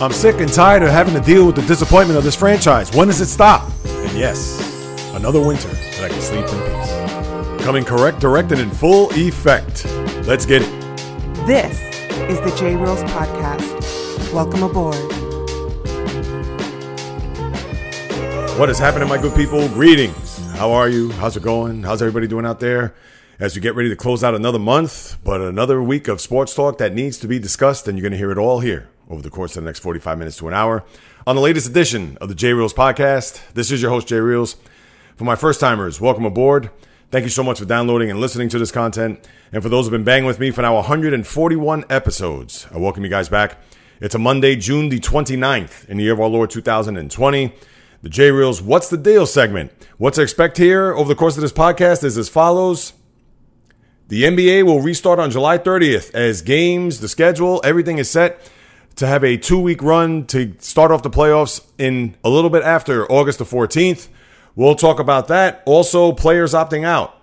I'm sick and tired of having to deal with the disappointment of this franchise. When does it stop? And yes, another winter that I can sleep in peace. Coming correct, directed in full effect. Let's get it. This is the J Reels Podcast. Welcome aboard. What is happening, my good people? Greetings. How are you? How's it going? How's everybody doing out there? As we get ready to close out another month, but another week of sports talk that needs to be discussed, and you're going to hear it all here over the course of the next 45 minutes to an hour on the latest edition of the J Reels podcast. This is your host, J Reels. For my first timers, welcome aboard. Thank you so much for downloading and listening to this content. And for those who've been banging with me for now 141 episodes, I welcome you guys back. It's a Monday, June the 29th in the year of our Lord 2020. The J Reels What's the Deal segment. What to expect here over the course of this podcast is as follows. The NBA will restart on July 30th as games, the schedule, everything is set to have a two week run to start off the playoffs in a little bit after August the 14th. We'll talk about that. Also, players opting out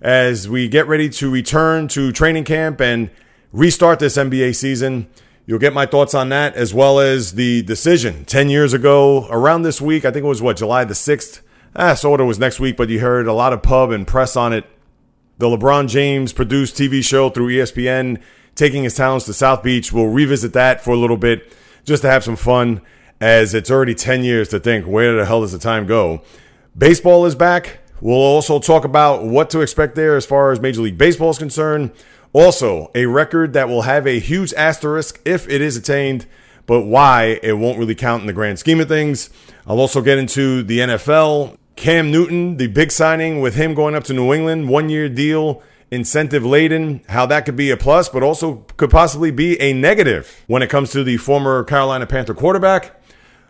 as we get ready to return to training camp and restart this NBA season. You'll get my thoughts on that as well as the decision 10 years ago around this week. I think it was what, July the 6th? Ah, sort of was next week, but you heard a lot of pub and press on it. The LeBron James produced TV show through ESPN taking his talents to South Beach. We'll revisit that for a little bit just to have some fun as it's already 10 years to think where the hell does the time go? Baseball is back. We'll also talk about what to expect there as far as Major League Baseball is concerned. Also, a record that will have a huge asterisk if it is attained, but why it won't really count in the grand scheme of things. I'll also get into the NFL. Cam Newton, the big signing with him going up to New England, one year deal, incentive laden, how that could be a plus, but also could possibly be a negative when it comes to the former Carolina Panther quarterback.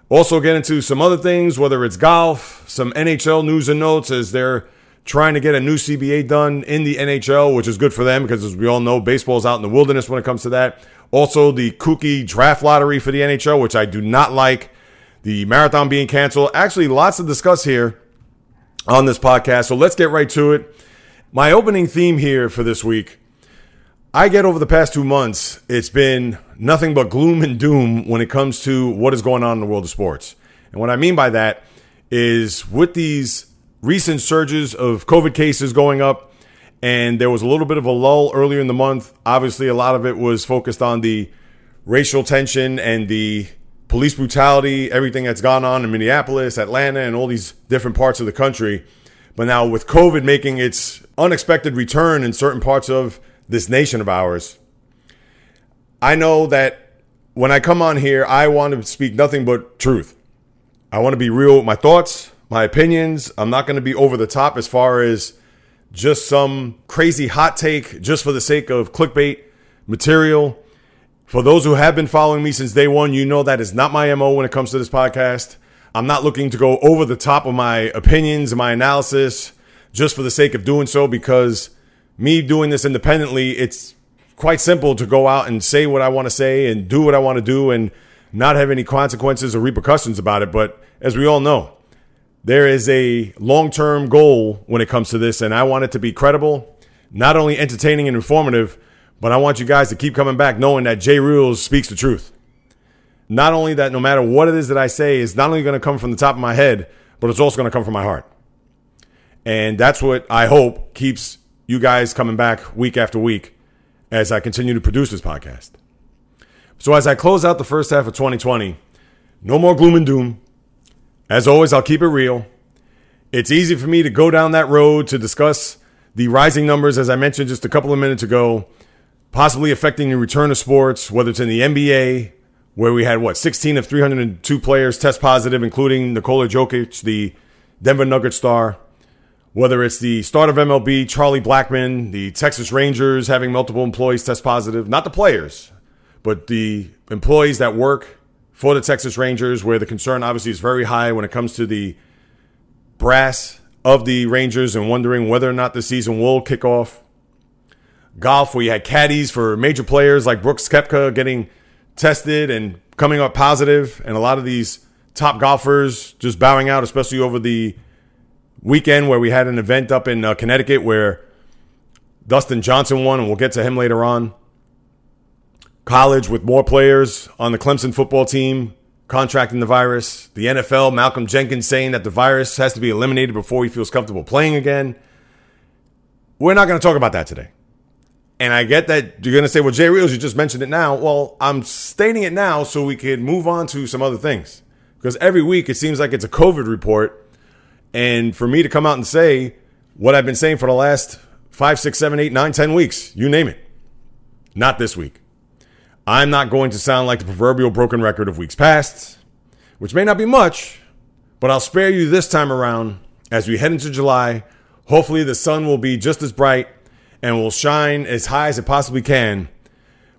Also, get into some other things, whether it's golf, some NHL news and notes as they're trying to get a new CBA done in the NHL, which is good for them because, as we all know, baseball's out in the wilderness when it comes to that. Also, the kooky draft lottery for the NHL, which I do not like. The marathon being canceled. Actually, lots to discuss here on this podcast. So let's get right to it. My opening theme here for this week I get over the past two months, it's been nothing but gloom and doom when it comes to what is going on in the world of sports. And what I mean by that is with these recent surges of COVID cases going up, and there was a little bit of a lull earlier in the month. Obviously, a lot of it was focused on the racial tension and the police brutality, everything that's gone on in Minneapolis, Atlanta, and all these different parts of the country. But now, with COVID making its unexpected return in certain parts of this nation of ours, I know that when I come on here, I want to speak nothing but truth. I want to be real with my thoughts, my opinions. I'm not going to be over the top as far as just some crazy hot take just for the sake of clickbait material. For those who have been following me since day one, you know that is not my MO when it comes to this podcast. I'm not looking to go over the top of my opinions and my analysis just for the sake of doing so because me doing this independently, it's quite simple to go out and say what I want to say and do what I want to do and not have any consequences or repercussions about it. But as we all know, there is a long term goal when it comes to this, and I want it to be credible, not only entertaining and informative, but I want you guys to keep coming back knowing that Jay Reels speaks the truth. Not only that, no matter what it is that I say, is not only going to come from the top of my head, but it's also going to come from my heart. And that's what I hope keeps you guys coming back week after week as I continue to produce this podcast. So, as I close out the first half of 2020, no more gloom and doom. As always, I'll keep it real. It's easy for me to go down that road to discuss the rising numbers, as I mentioned just a couple of minutes ago, possibly affecting the return of sports, whether it's in the NBA, where we had what 16 of 302 players test positive, including Nikola Jokic, the Denver Nugget star. Whether it's the start of MLB, Charlie Blackmon, the Texas Rangers having multiple employees test positive, not the players, but the employees that work for the Texas Rangers, where the concern obviously is very high when it comes to the brass of the Rangers and wondering whether or not the season will kick off. Golf, where you had caddies for major players like Brooks Koepka getting tested and coming up positive, and a lot of these top golfers just bowing out, especially over the weekend where we had an event up in uh, Connecticut where Dustin Johnson won, and we'll get to him later on. College with more players on the Clemson football team contracting the virus. The NFL, Malcolm Jenkins saying that the virus has to be eliminated before he feels comfortable playing again. We're not going to talk about that today. And I get that you're going to say, well, Jay Reels, you just mentioned it now. Well, I'm stating it now so we can move on to some other things. Because every week it seems like it's a COVID report. And for me to come out and say what I've been saying for the last five, six, seven, eight, nine, ten weeks, you name it. Not this week. I'm not going to sound like the proverbial broken record of weeks past, which may not be much, but I'll spare you this time around as we head into July. Hopefully, the sun will be just as bright and will shine as high as it possibly can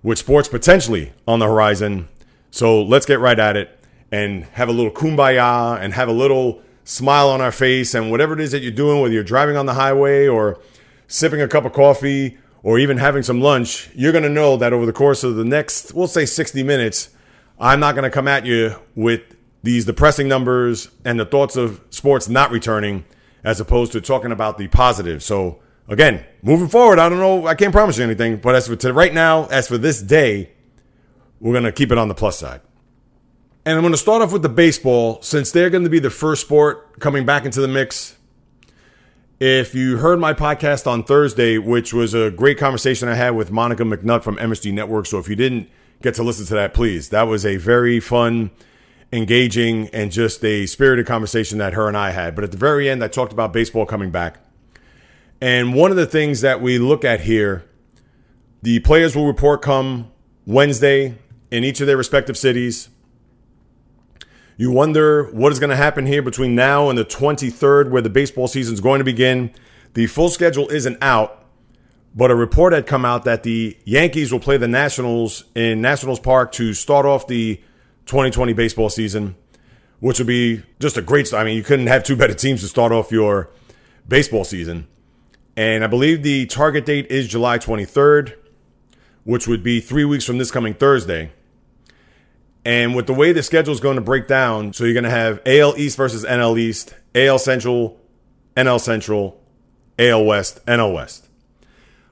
with sports potentially on the horizon. So let's get right at it and have a little kumbaya and have a little smile on our face and whatever it is that you're doing, whether you're driving on the highway or sipping a cup of coffee or even having some lunch, you're going to know that over the course of the next, we'll say 60 minutes, I'm not going to come at you with these depressing numbers and the thoughts of sports not returning as opposed to talking about the positive. So, again, moving forward, I don't know, I can't promise you anything, but as for right now, as for this day, we're going to keep it on the plus side. And I'm going to start off with the baseball since they're going to be the first sport coming back into the mix. If you heard my podcast on Thursday, which was a great conversation I had with Monica McNutt from MSG Network, so if you didn't get to listen to that, please. That was a very fun, engaging, and just a spirited conversation that her and I had. But at the very end, I talked about baseball coming back. And one of the things that we look at here, the players will report come Wednesday in each of their respective cities. You wonder what is going to happen here between now and the 23rd, where the baseball season is going to begin. The full schedule isn't out, but a report had come out that the Yankees will play the Nationals in Nationals Park to start off the 2020 baseball season, which would be just a great start. I mean, you couldn't have two better teams to start off your baseball season. And I believe the target date is July 23rd, which would be three weeks from this coming Thursday. And with the way the schedule is going to break down, so you're going to have AL East versus NL East, AL Central, NL Central, AL West, NL West.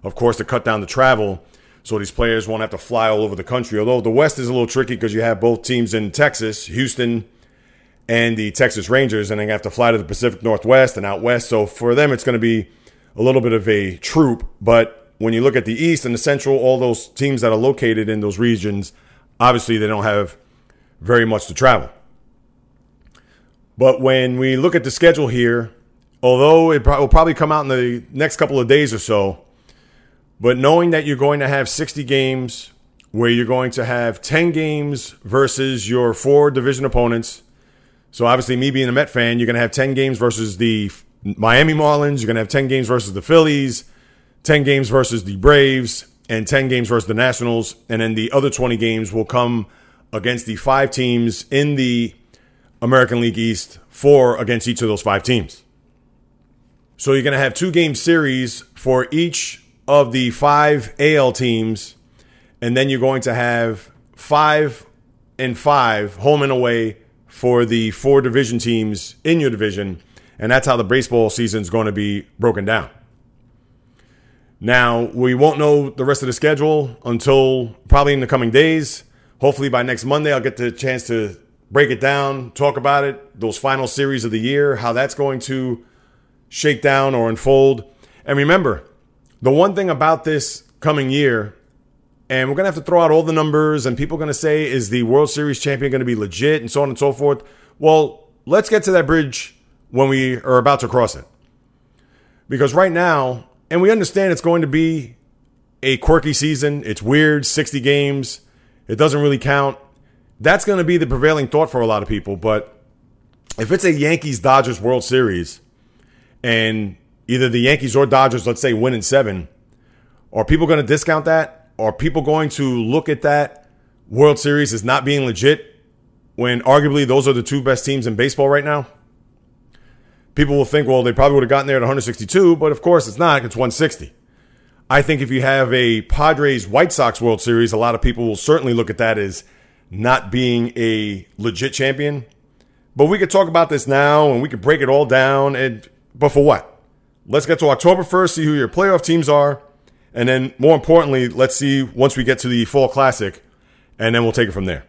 Of course, to cut down the travel, so these players won't have to fly all over the country. Although the West is a little tricky because you have both teams in Texas, Houston, and the Texas Rangers, and they have to fly to the Pacific Northwest and out west. So for them, it's going to be a little bit of a troop. But when you look at the East and the Central, all those teams that are located in those regions, obviously they don't have very much to travel. But when we look at the schedule here, although it will probably come out in the next couple of days or so, but knowing that you're going to have 60 games where you're going to have 10 games versus your four division opponents. So obviously, me being a Met fan, you're going to have 10 games versus the Miami Marlins. You're going to have 10 games versus the Phillies, 10 games versus the Braves, and 10 games versus the Nationals. And then the other 20 games will come against the five teams in the American League East, four against each of those five teams. So you're going to have two game series for each of the five AL teams, and then you're going to have five and five home and away for the four division teams in your division. And that's how the baseball season is going to be broken down. Now, we won't know the rest of the schedule until probably in the coming days. Hopefully by next Monday, I'll get the chance to break it down, talk about it, those final series of the year, how that's going to shake down or unfold. And remember, the one thing about this coming year, and we're going to have to throw out all the numbers, and people are going to say, is the World Series champion going to be legit, and so on and so forth. Well, let's get to that bridge when we are about to cross it. Because right now, and we understand it's going to be a quirky season, it's weird, 60 games it doesn't really count. That's going to be the prevailing thought for a lot of people. But if it's a Yankees Dodgers World Series and either the Yankees or Dodgers, let's say, win in seven, are people going to discount that? Are people going to look at that World Series as not being legit when arguably those are the two best teams in baseball right now? People will think, well, they probably would have gotten there at 162, but of course it's not. It's 160. I think if you have a Padres White Sox World Series, a lot of people will certainly look at that as not being a legit champion. But we could talk about this now and we could break it all down. And but for what? Let's get to October 1st, see who your playoff teams are. And then more importantly, let's see once we get to the fall classic, and then we'll take it from there.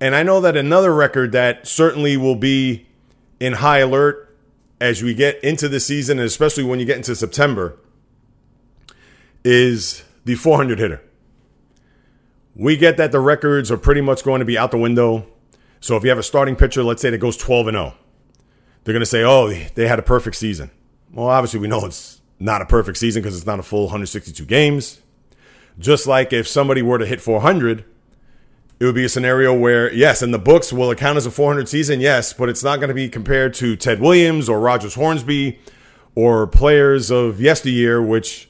And I know that another record that certainly will be in high alert as we get into the season, and especially when you get into September, is the 400 hitter. We get that the records are pretty much going to be out the window. So if you have a starting pitcher, let's say that goes 12 and 0, they're going to say, oh, they had a perfect season. Well, obviously, we know it's not a perfect season because it's not a full 162 games. Just like if somebody were to hit 400, it would be a scenario where, yes, in the books, will it count as a 400 season? Yes, but it's not going to be compared to Ted Williams or Rogers Hornsby or players of yesteryear, which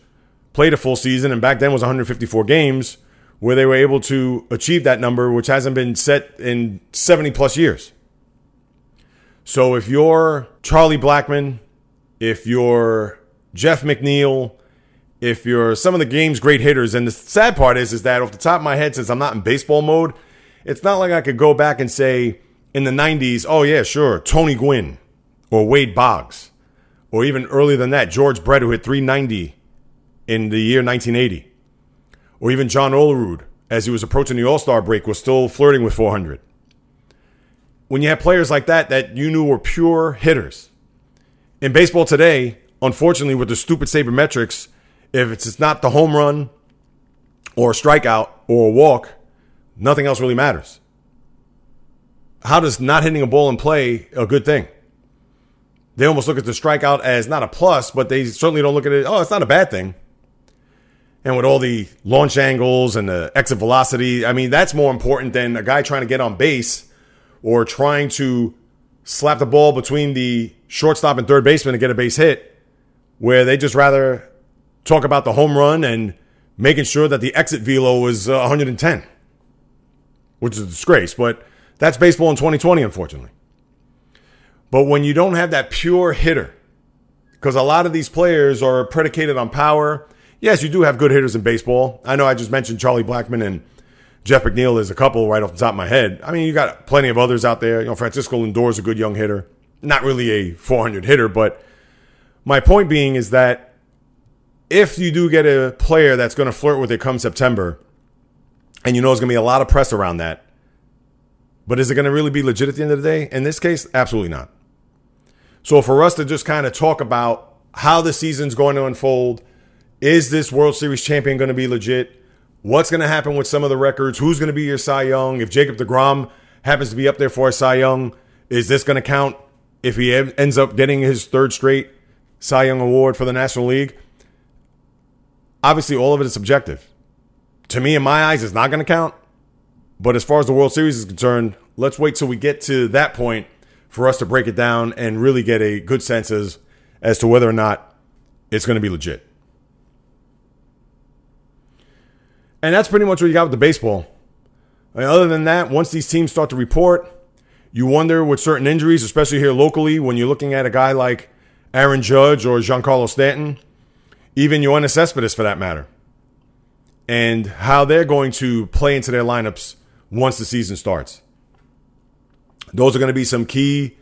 played a full season and back then was 154 games, where they were able to achieve that number, which hasn't been set in 70 plus years. So if you're Charlie Blackmon, if you're Jeff McNeil, if you're some of the game's great hitters, and the sad part is, is that off the top of my head, since I'm not in baseball mode, it's not like I could go back and say in the 90s, oh yeah, sure, Tony Gwynn or Wade Boggs, or even earlier than that, George Brett, who hit 390 in the year 1980, or even John Olerud, as he was approaching the All Star break, was still flirting with 400. When you have players like that that you knew were pure hitters, in baseball today, unfortunately, with the stupid sabermetrics, if it's not the home run or a strikeout or a walk, nothing else really matters. How does not hitting a ball in play a good thing? They almost look at the strikeout as not a plus, but they certainly don't look at it, oh, it's not a bad thing. And with all the launch angles and the exit velocity, I mean, that's more important than a guy trying to get on base or trying to slap the ball between the shortstop and third baseman to get a base hit, where they just rather talk about the home run and making sure that the exit velo is uh, 110, which is a disgrace. But that's baseball in 2020, unfortunately. But when you don't have that pure hitter, because a lot of these players are predicated on power. Yes, you do have good hitters in baseball. I know I just mentioned Charlie Blackmon and Jeff McNeil is a couple right off the top of my head. I mean, you got plenty of others out there. You know, Francisco Lindor is a good young hitter. Not really a 400 hitter, but my point being is that if you do get a player that's going to flirt with it come September, and you know there's going to be a lot of press around that, but is it going to really be legit at the end of the day? In this case, absolutely not. So for us to just kind of talk about how the season's going to unfold, is this World Series champion going to be legit? What's going to happen with some of the records? Who's going to be your Cy Young? If Jacob DeGrom happens to be up there for a Cy Young, is this going to count if he ends up getting his third straight Cy Young award for the National League? Obviously, all of it is subjective. To me, in my eyes, it's not going to count. But as far as the World Series is concerned, let's wait till we get to that point for us to break it down and really get a good sense as, as to whether or not it's going to be legit. And that's pretty much what you got with the baseball. I mean, other than that, once these teams start to report, you wonder with certain injuries, especially here locally, when you're looking at a guy like Aaron Judge or Giancarlo Stanton, even Yoenis Cespedes for that matter, and how they're going to play into their lineups once the season starts. Those are going to be some key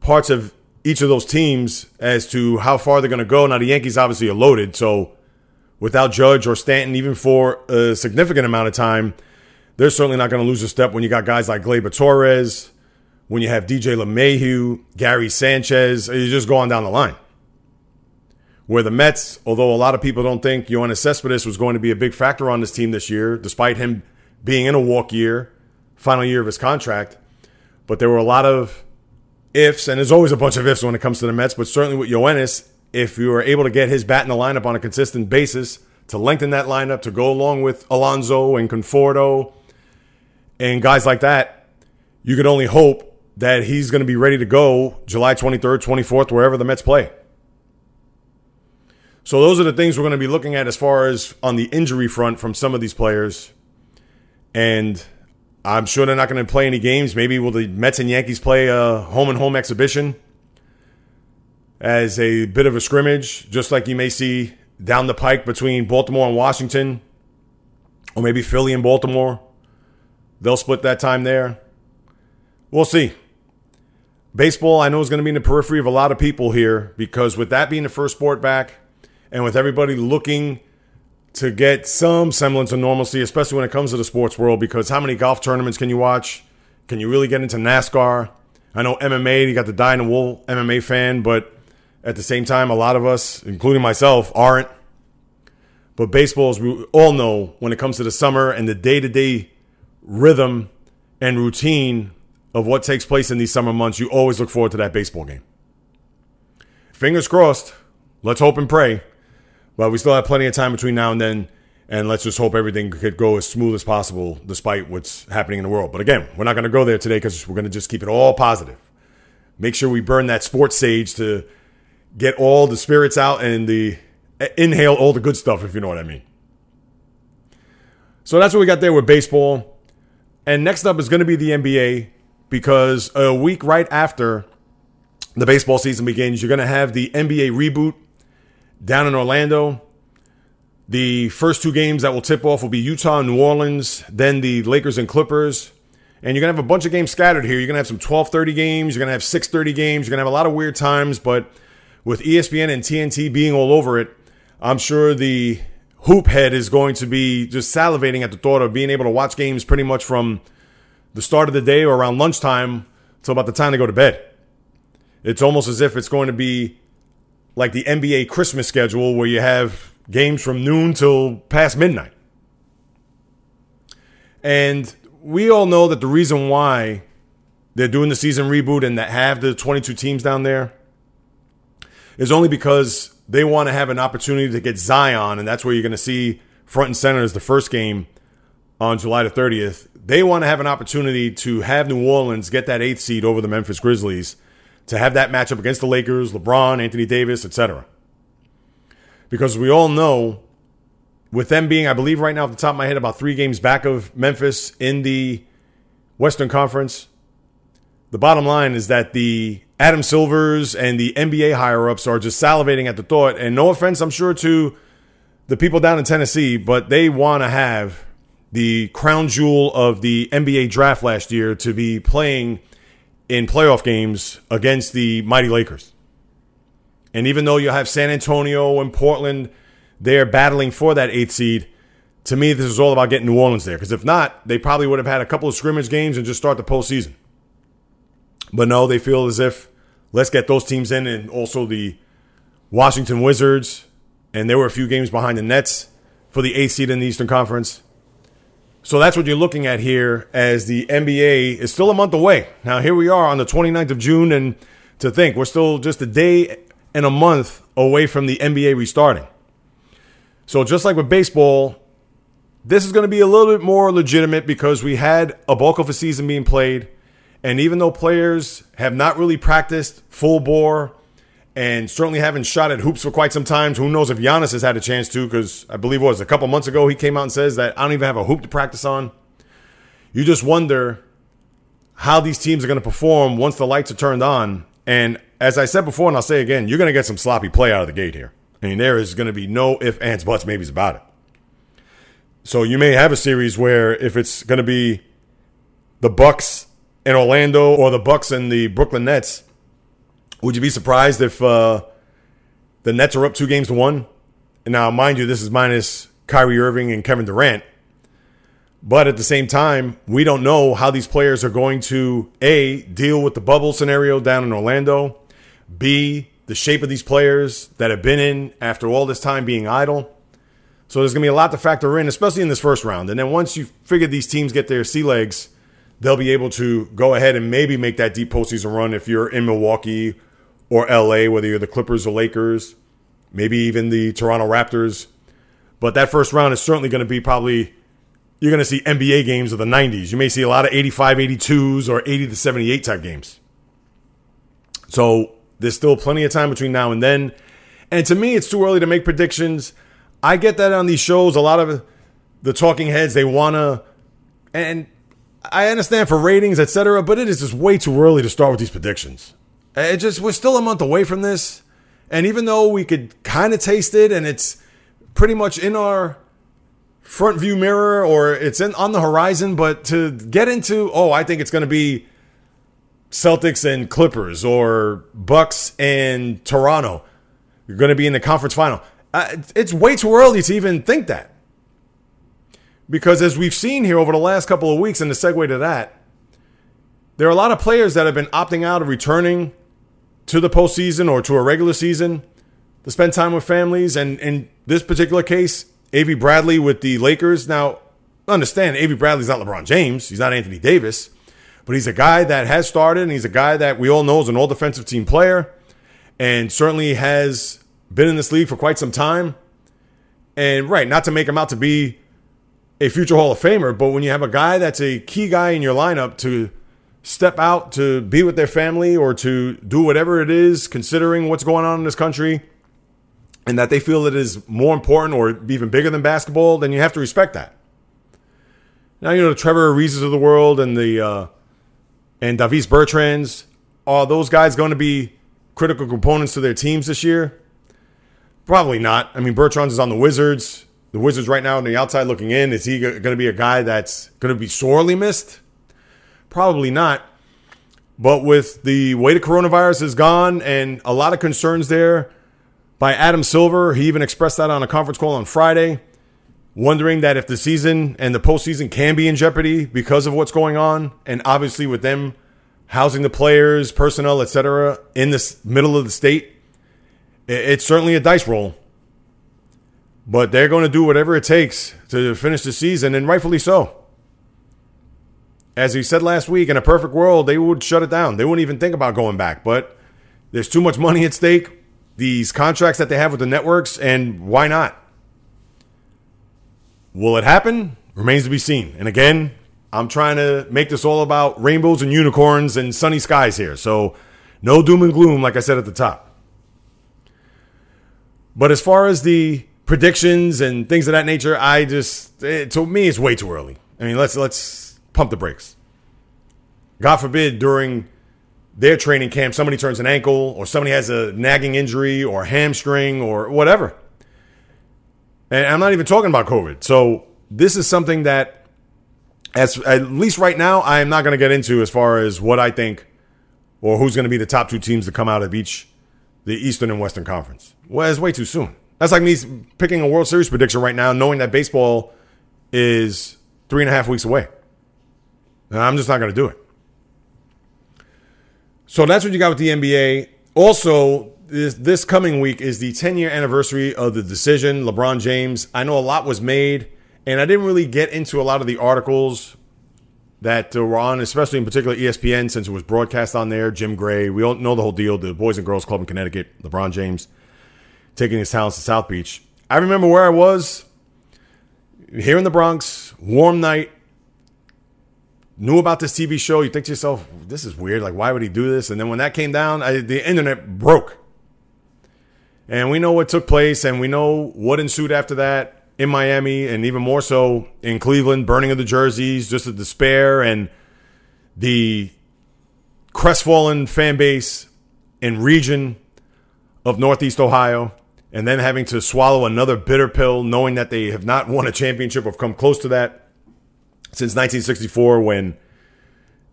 parts of each of those teams as to how far they're going to go. Now, the Yankees obviously are loaded, so without Judge or Stanton, even for a significant amount of time, they're certainly not going to lose a step when you got guys like Gleyber Torres, when you have DJ LeMahieu, Gary Sanchez, you just go on down the line. Where the Mets, although a lot of people don't think Yoenis Cespedes was going to be a big factor on this team this year, despite him being in a walk year, final year of his contract, but there were a lot of ifs, and there's always a bunch of ifs when it comes to the Mets, but certainly with Yoenis, if you are able to get his bat in the lineup on a consistent basis, to lengthen that lineup, to go along with Alonso and Conforto and guys like that, you could only hope that he's going to be ready to go July 23rd, 24th, wherever the Mets play. So those are the things we're going to be looking at as far as on the injury front from some of these players. And I'm sure they're not going to play any games. Maybe will the Mets and Yankees play a home and home exhibition as a bit of a scrimmage, just like you may see down the pike between Baltimore and Washington, or maybe Philly and Baltimore. They'll split that time there. We'll see. Baseball, I know, is going to be in the periphery of a lot of people here because with that being the first sport back and with everybody looking to get some semblance of normalcy, especially when it comes to the sports world, because how many golf tournaments can you watch? Can you really get into NASCAR? I know MMA, you got the die in the wool MMA fan, but at the same time, a lot of us, including myself, aren't. But baseball, as we all know, when it comes to the summer and the day to day rhythm and routine of what takes place in these summer months, you always look forward to that baseball game. Fingers crossed. Let's hope and pray. But we still have plenty of time between now and then. And let's just hope everything could go as smooth as possible despite what's happening in the world. But again, we're not going to go there today because we're going to just keep it all positive. Make sure we burn that sports sage to get all the spirits out and the eh, inhale all the good stuff, if you know what I mean. So that's what we got there with baseball. And next up is going to be the NBA because a week right after the baseball season begins, you're going to have the NBA reboot down in Orlando. The first two games that will tip off will be Utah and New Orleans, then the Lakers and Clippers. And you're going to have a bunch of games scattered here. You're going to have some 12:30 games, you're going to have 6:30 games, you're going to have a lot of weird times, but with ESPN and TNT being all over it, I'm sure the hoop head is going to be just salivating at the thought of being able to watch games pretty much from the start of the day or around lunchtime till about the time they go to bed. It's almost as if it's going to be like the NBA Christmas schedule where you have games from noon till past midnight. And we all know that the reason why they're doing the season reboot and that have the 22 teams down there is only because they want to have an opportunity to get Zion, and that's where you're going to see front and center is the first game on July the 30th. They want to have an opportunity to have New Orleans get that eighth seed over the Memphis Grizzlies to have that matchup against the Lakers, LeBron, Anthony Davis, etc. Because we all know, with them being, I believe, right now, at the top of my head, about three games back of Memphis in the Western Conference, the bottom line is that the Adam Silvers and the NBA higher ups are just salivating at the thought. And no offense, I'm sure, to the people down in Tennessee, but they want to have the crown jewel of the NBA draft last year to be playing in playoff games against the mighty Lakers. And even though you have San Antonio and Portland, they're battling for that eighth seed. To me, this is all about getting New Orleans there. Because if not, they probably would have had a couple of scrimmage games and just start the postseason. But no, they feel as if let's get those teams in and also the Washington Wizards. And there were a few games behind the Nets for the eighth seed in the Eastern Conference. So that's what you're looking at here as the NBA is still a month away. Now, here we are on the 29th of June, and to think we're still just a day and a month away from the NBA restarting. So, just like with baseball, this is going to be a little bit more legitimate because we had a bulk of a season being played. And even though players have not really practiced full bore and certainly haven't shot at hoops for quite some time. Who knows if Giannis has had a chance to? Because I believe it was a couple months ago he came out and says that I don't even have a hoop to practice on. You just wonder how these teams are going to perform once the lights are turned on. And as I said before, and I'll say again, you're going to get some sloppy play out of the gate here. I mean, there is going to be no if, ands, buts, maybes about it. So you may have a series where if it's going to be the Bucks in Orlando or the Bucks and the Brooklyn Nets, would you be surprised if uh, the Nets are up two games to one? And now, mind you, this is minus Kyrie Irving and Kevin Durant. But at the same time, we don't know how these players are going to A, deal with the bubble scenario down in Orlando, B, the shape of these players that have been in after all this time being idle. So there's going to be a lot to factor in, especially in this first round. And then once you figure these teams get their sea legs, they'll be able to go ahead and maybe make that deep postseason run if you're in Milwaukee or LA, whether you're the Clippers or Lakers, maybe even the Toronto Raptors. But that first round is certainly going to be probably, you're going to see NBA games of the 90s. You may see a lot of 85 82s or 80 to 78 type games. So there's still plenty of time between now and then. And to me, it's too early to make predictions. I get that on these shows. A lot of the talking heads, they want to, and I understand for ratings, etc., but it is just way too early to start with these predictions. It just we're still a month away from this, and even though we could kind of taste it, and it's pretty much in our front view mirror or it's in on the horizon, but to get into, oh, I think it's going to be Celtics and Clippers or Bucks and Toronto. You're going to be in the conference final. Uh, it's way too early to even think that. Because as we've seen here over the last couple of weeks, and the segue to that, there are a lot of players that have been opting out of returning to the postseason or to a regular season to spend time with families. And in this particular case, Avery Bradley with the Lakers. Now, understand, Avery Bradley's not LeBron James. He's not Anthony Davis. But he's a guy that has started, and he's a guy that we all know is an all defensive team player and certainly has been in this league for quite some time. And right, not to make him out to be a future Hall of Famer, but when you have a guy that's a key guy in your lineup to step out to be with their family or to do whatever it is, considering what's going on in this country, and that they feel it is more important or even bigger than basketball, then you have to respect that. Now you know the Trevor Ariza's of the world and the uh, and Davis Bertans. Are those guys going to be critical components to their teams this year? Probably not. I mean, Bertans is on the Wizards. The Wizards right now on the outside looking in. Is he going to be a guy that's going to be sorely missed? Probably not. But with the way the coronavirus has gone and a lot of concerns there by Adam Silver, he even expressed that on a conference call on Friday, wondering that if the season and the postseason can be in jeopardy because of what's going on. And obviously, with them housing the players, personnel, etc., in the middle of the state, it's certainly a dice roll. But they're going to do whatever it takes to finish the season, and rightfully so. As we said last week, in a perfect world, they would shut it down. They wouldn't even think about going back. But there's too much money at stake, these contracts that they have with the networks, and why not? Will it happen? Remains to be seen. And again, I'm trying to make this all about rainbows and unicorns and sunny skies here. So no doom and gloom, like I said at the top. But as far as the predictions and things of that nature, I just it, to me it's way too early. I mean, let's let's pump the brakes. God forbid during their training camp somebody turns an ankle or somebody has a nagging injury or hamstring or whatever. And I'm not even talking about COVID. So this is something that as at least right now I am not going to get into as far as what I think or who's going to be the top two teams to come out of each the Eastern and Western Conference. Well, it's way too soon. That's like me picking a World Series prediction right now, knowing that baseball is three and a half weeks away. I'm just not going to do it. So that's what you got with the NBA. Also, this, this coming week is the 10 year anniversary of the decision, LeBron James. I know a lot was made, and I didn't really get into a lot of the articles that uh, were on, especially in particular ESPN, since it was broadcast on there. Jim Gray, we all know the whole deal. The Boys and Girls Club in Connecticut, LeBron James taking his talents to South Beach. I remember where I was here in the Bronx, warm night. Knew about this TV show. You think to yourself, this is weird. Like, why would he do this? And then when that came down, I, the internet broke. And we know what took place, and we know what ensued after that in Miami, and even more so in Cleveland, burning of the jerseys, just the despair and the crestfallen fan base and region of Northeast Ohio and then having to swallow another bitter pill, knowing that they have not won a championship or come close to that since 1964 when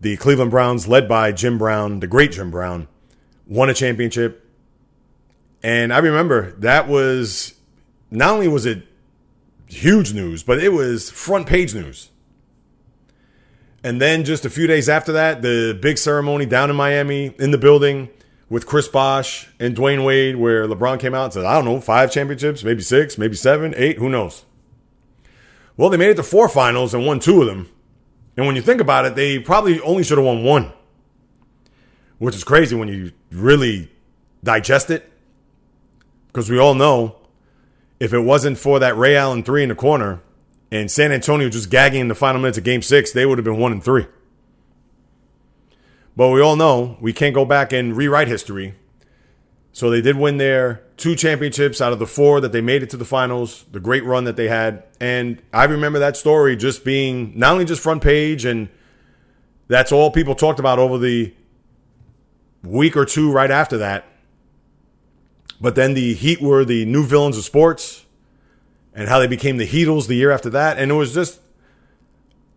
the Cleveland Browns, led by Jim Brown, the great Jim Brown, won a championship. And I remember that was not only was it huge news, but it was front page news. And then just a few days after that, the big ceremony down in Miami in the building with Chris Bosh and Dwyane Wade, where LeBron came out and said, I don't know, five championships, maybe six, maybe seven, eight, who knows? Well, they made it to four finals and won two of them. And when you think about it, they probably only should have won one, which is crazy when you really digest it. Because we all know if it wasn't for that Ray Allen three in the corner and San Antonio just gagging in the final minutes of game six, they would have been one and three. But we all know we can't go back and rewrite history. So they did win their two championships out of the four that they made it to the finals, the great run that they had. And I remember that story just being not only just front page and That's all people talked about over the week or two right after that. But then the Heat were the new villains of sports and how they became the Heatles the year after that. And it was just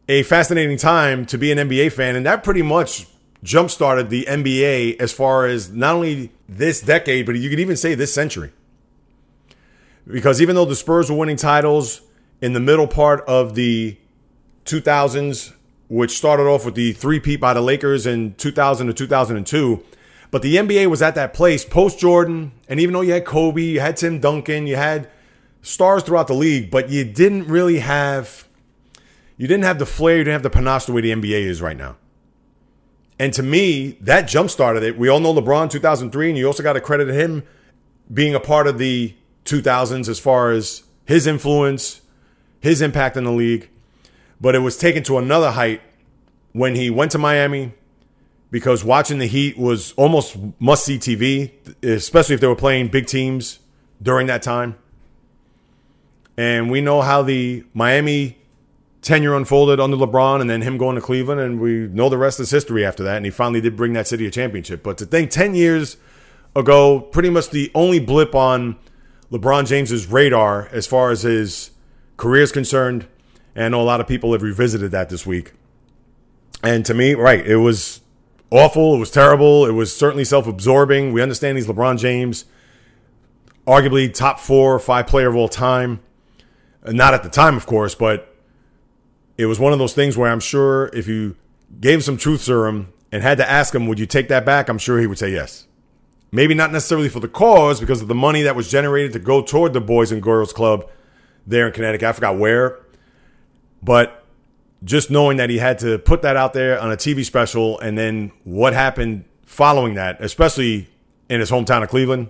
a fascinating time to be an NBA fan. And that pretty much jump started the NBA as far as not only this decade, but you could even say this century. Because even though the Spurs were winning titles in the middle part of the 2000s, which started off with the three-peat by the Lakers in 2000 to 2002, but the NBA was at that place post Jordan, and even though you had Kobe, you had Tim Duncan, you had stars throughout the league, but you didn't really have you didn't have the flair, you didn't have the panache the way the NBA is right now. And to me, that jump started it. We all know LeBron 2003, and you also got to credit him being a part of the 2000s as far as his influence, his impact in the league. But it was taken to another height when he went to Miami because watching the Heat was almost must see TV, especially if they were playing big teams during that time. And we know how the Miami tenure unfolded under LeBron and then him going to Cleveland. And we know the rest is history after that. And he finally did bring that city a championship. But to think 10 years ago, pretty much the only blip on LeBron James's radar as far as his career is concerned. And I know a lot of people have revisited that this week. And to me, right, it was awful. It was terrible. It was certainly self absorbing. We understand he's LeBron James, arguably top four or five player of all time. Not at the time, of course, but it was one of those things where I'm sure if you gave him some truth serum and had to ask him, would you take that back? I'm sure he would say yes. Maybe not necessarily for the cause because of the money that was generated to go toward the Boys and Girls Club there in Connecticut. I forgot where. But just knowing that he had to put that out there on a TV special and then what happened following that, especially in his hometown of Cleveland,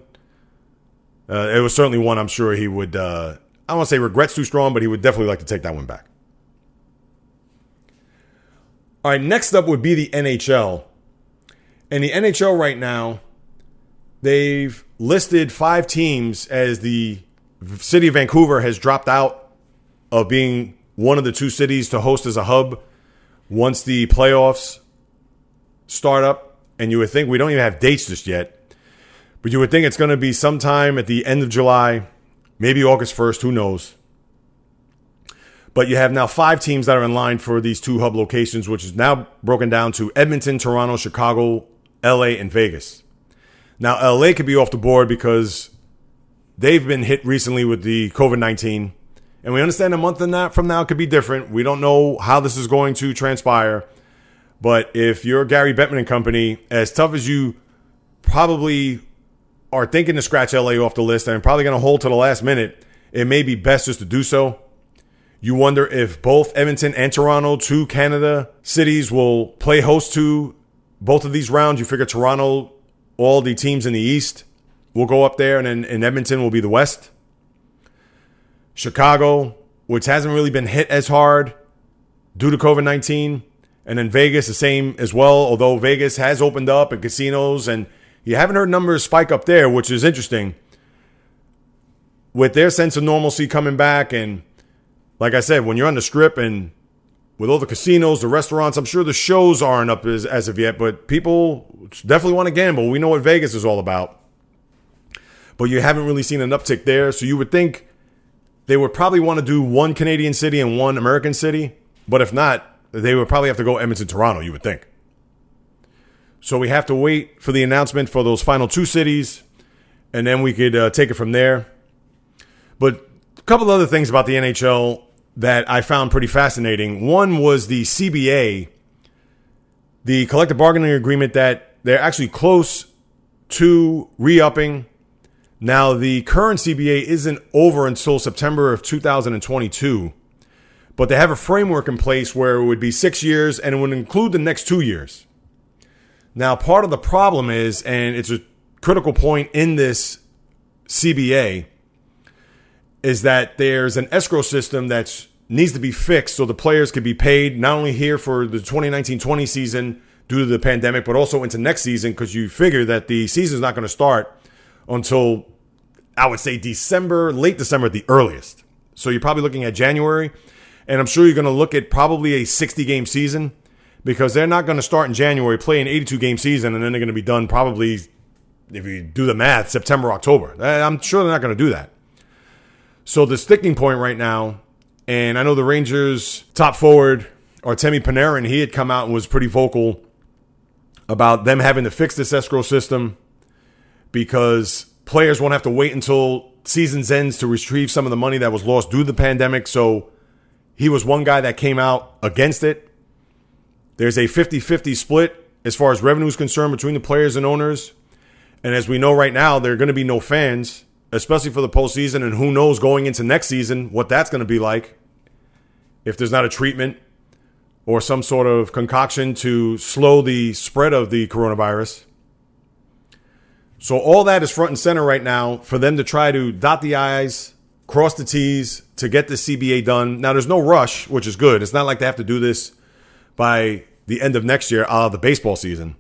uh, it was certainly one I'm sure he would, uh, I don't want to say regrets too strong, but he would definitely like to take that one back. All right, next up would be the NHL. And the NHL right now, they've listed five teams as the city of Vancouver has dropped out of being one of the two cities to host as a hub once the playoffs start up. And you would think we don't even have dates just yet, but you would think it's going to be sometime at the end of July, maybe August 1st, who knows. But you have now five teams that are in line for these two hub locations, which is now broken down to Edmonton, Toronto, Chicago, LA, and Vegas. Now, LA could be off the board because they've been hit recently with the COVID 19. And we understand a month from now could be different. We don't know how this is going to transpire. But if you're Gary Bettman and company, as tough as you probably are thinking to scratch LA off the list and probably going to hold to the last minute, it may be best just to do so you wonder if both Edmonton and Toronto, two Canada cities, will play host to both of these rounds. You figure Toronto, all the teams in the East will go up there, and then in Edmonton will be the West. Chicago, which hasn't really been hit as hard due to COVID 19. And then Vegas, the same as well, although Vegas has opened up and casinos, and you haven't heard numbers spike up there, which is interesting. With their sense of normalcy coming back and like I said, when you're on the strip and with all the casinos, the restaurants, I'm sure the shows aren't up as, as of yet, but people definitely want to gamble. We know what Vegas is all about. But you haven't really seen an uptick there. So you would think they would probably want to do one Canadian city and one American city. But if not, they would probably have to go Edmonton, Toronto, you would think. So we have to wait for the announcement for those final two cities, and then we could uh, take it from there. But a couple other things about the NHL that I found pretty fascinating. One was the CBA, the collective bargaining agreement that they're actually close to re upping. Now, the current CBA isn't over until September of 2022, but they have a framework in place where it would be six years and it would include the next two years. Now, part of the problem is, and it's a critical point in this CBA, is that there's an escrow system that needs to be fixed so the players could be paid not only here for the 2019-20 season due to the pandemic, but also into next season because you figure that the season is not going to start until I would say December, late December at the earliest. So you're probably looking at January, and I'm sure you're going to look at probably a 60 game season because they're not going to start in January, play an 82 game season, and then they're going to be done probably, if you do the math, September, October. I'm sure they're not going to do that. So the sticking point right now, and I know the Rangers top forward, Artemi Panarin, he had come out and was pretty vocal about them having to fix this escrow system because players won't have to wait until season's ends to retrieve some of the money that was lost due to the pandemic. So he was one guy that came out against it. There's a 50 50 split as far as revenue is concerned between the players and owners. And as we know right now, there are going to be no fans, especially for the postseason. And who knows going into next season what that's going to be like if there's not a treatment or some sort of concoction to slow the spread of the coronavirus. So all that is front and center right now for them to try to dot the I's, cross the T's to get the CBA done. Now there's no rush, which is good. It's not like they have to do this by the end of next year, of the baseball season.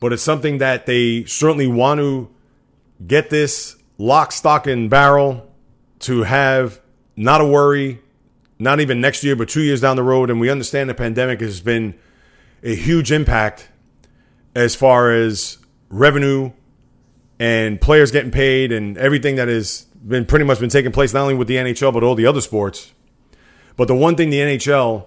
But it's something that they certainly want to get this lock, stock, and barrel to have not a worry, not even next year, but two years down the road. And we understand the pandemic has been a huge impact as far as revenue and players getting paid and everything that has been pretty much been taking place not only with the NHL but all the other sports. But the one thing the NHL,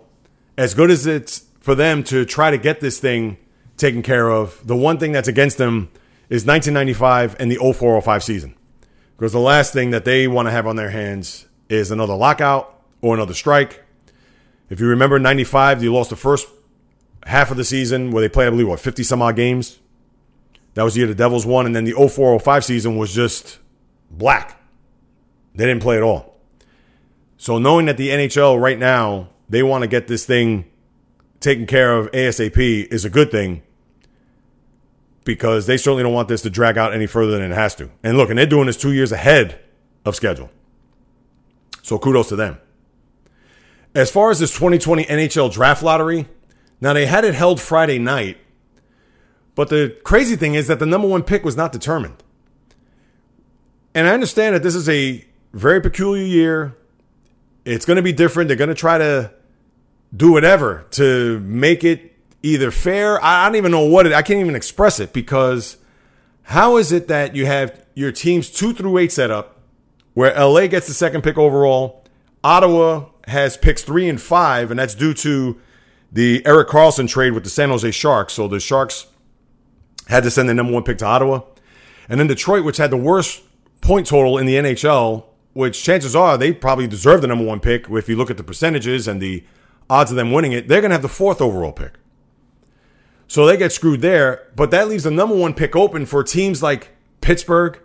as good as it's for them to try to get this thing taken care of, the one thing that's against them is 1995 and the 0405 season. Because the last thing that they want to have on their hands is another lockout or another strike. If you remember 95, they lost the first half of the season where they played, I believe, what, 50 some odd games? That was the year the Devils won. And then the 04 05 season was just black. They didn't play at all. So knowing that the NHL right now, they want to get this thing taken care of ASAP is a good thing because they certainly don't want this to drag out any further than it has to. And look, and they're doing this two years ahead of schedule. So kudos to them. As far as this 2020 NHL draft lottery, now they had it held Friday night, but the crazy thing is that the number one pick was not determined. And I understand that this is a very peculiar year. It's going to be different. They're going to try to do whatever to make it either fair. I don't even know what it, I can't even express it because how is it that you have your teams two through eight set up where LA gets the second pick overall, Ottawa has picks three and five, and that's due to the Erik Karlsson trade with the San Jose Sharks. So the Sharks had to send the number one pick to Ottawa. And then Detroit, which had the worst point total in the NHL, which chances are they probably deserve the number one pick. If you look at the percentages and the odds of them winning it, they're going to have the fourth overall pick. So they get screwed there. But that leaves the number one pick open for teams like Pittsburgh,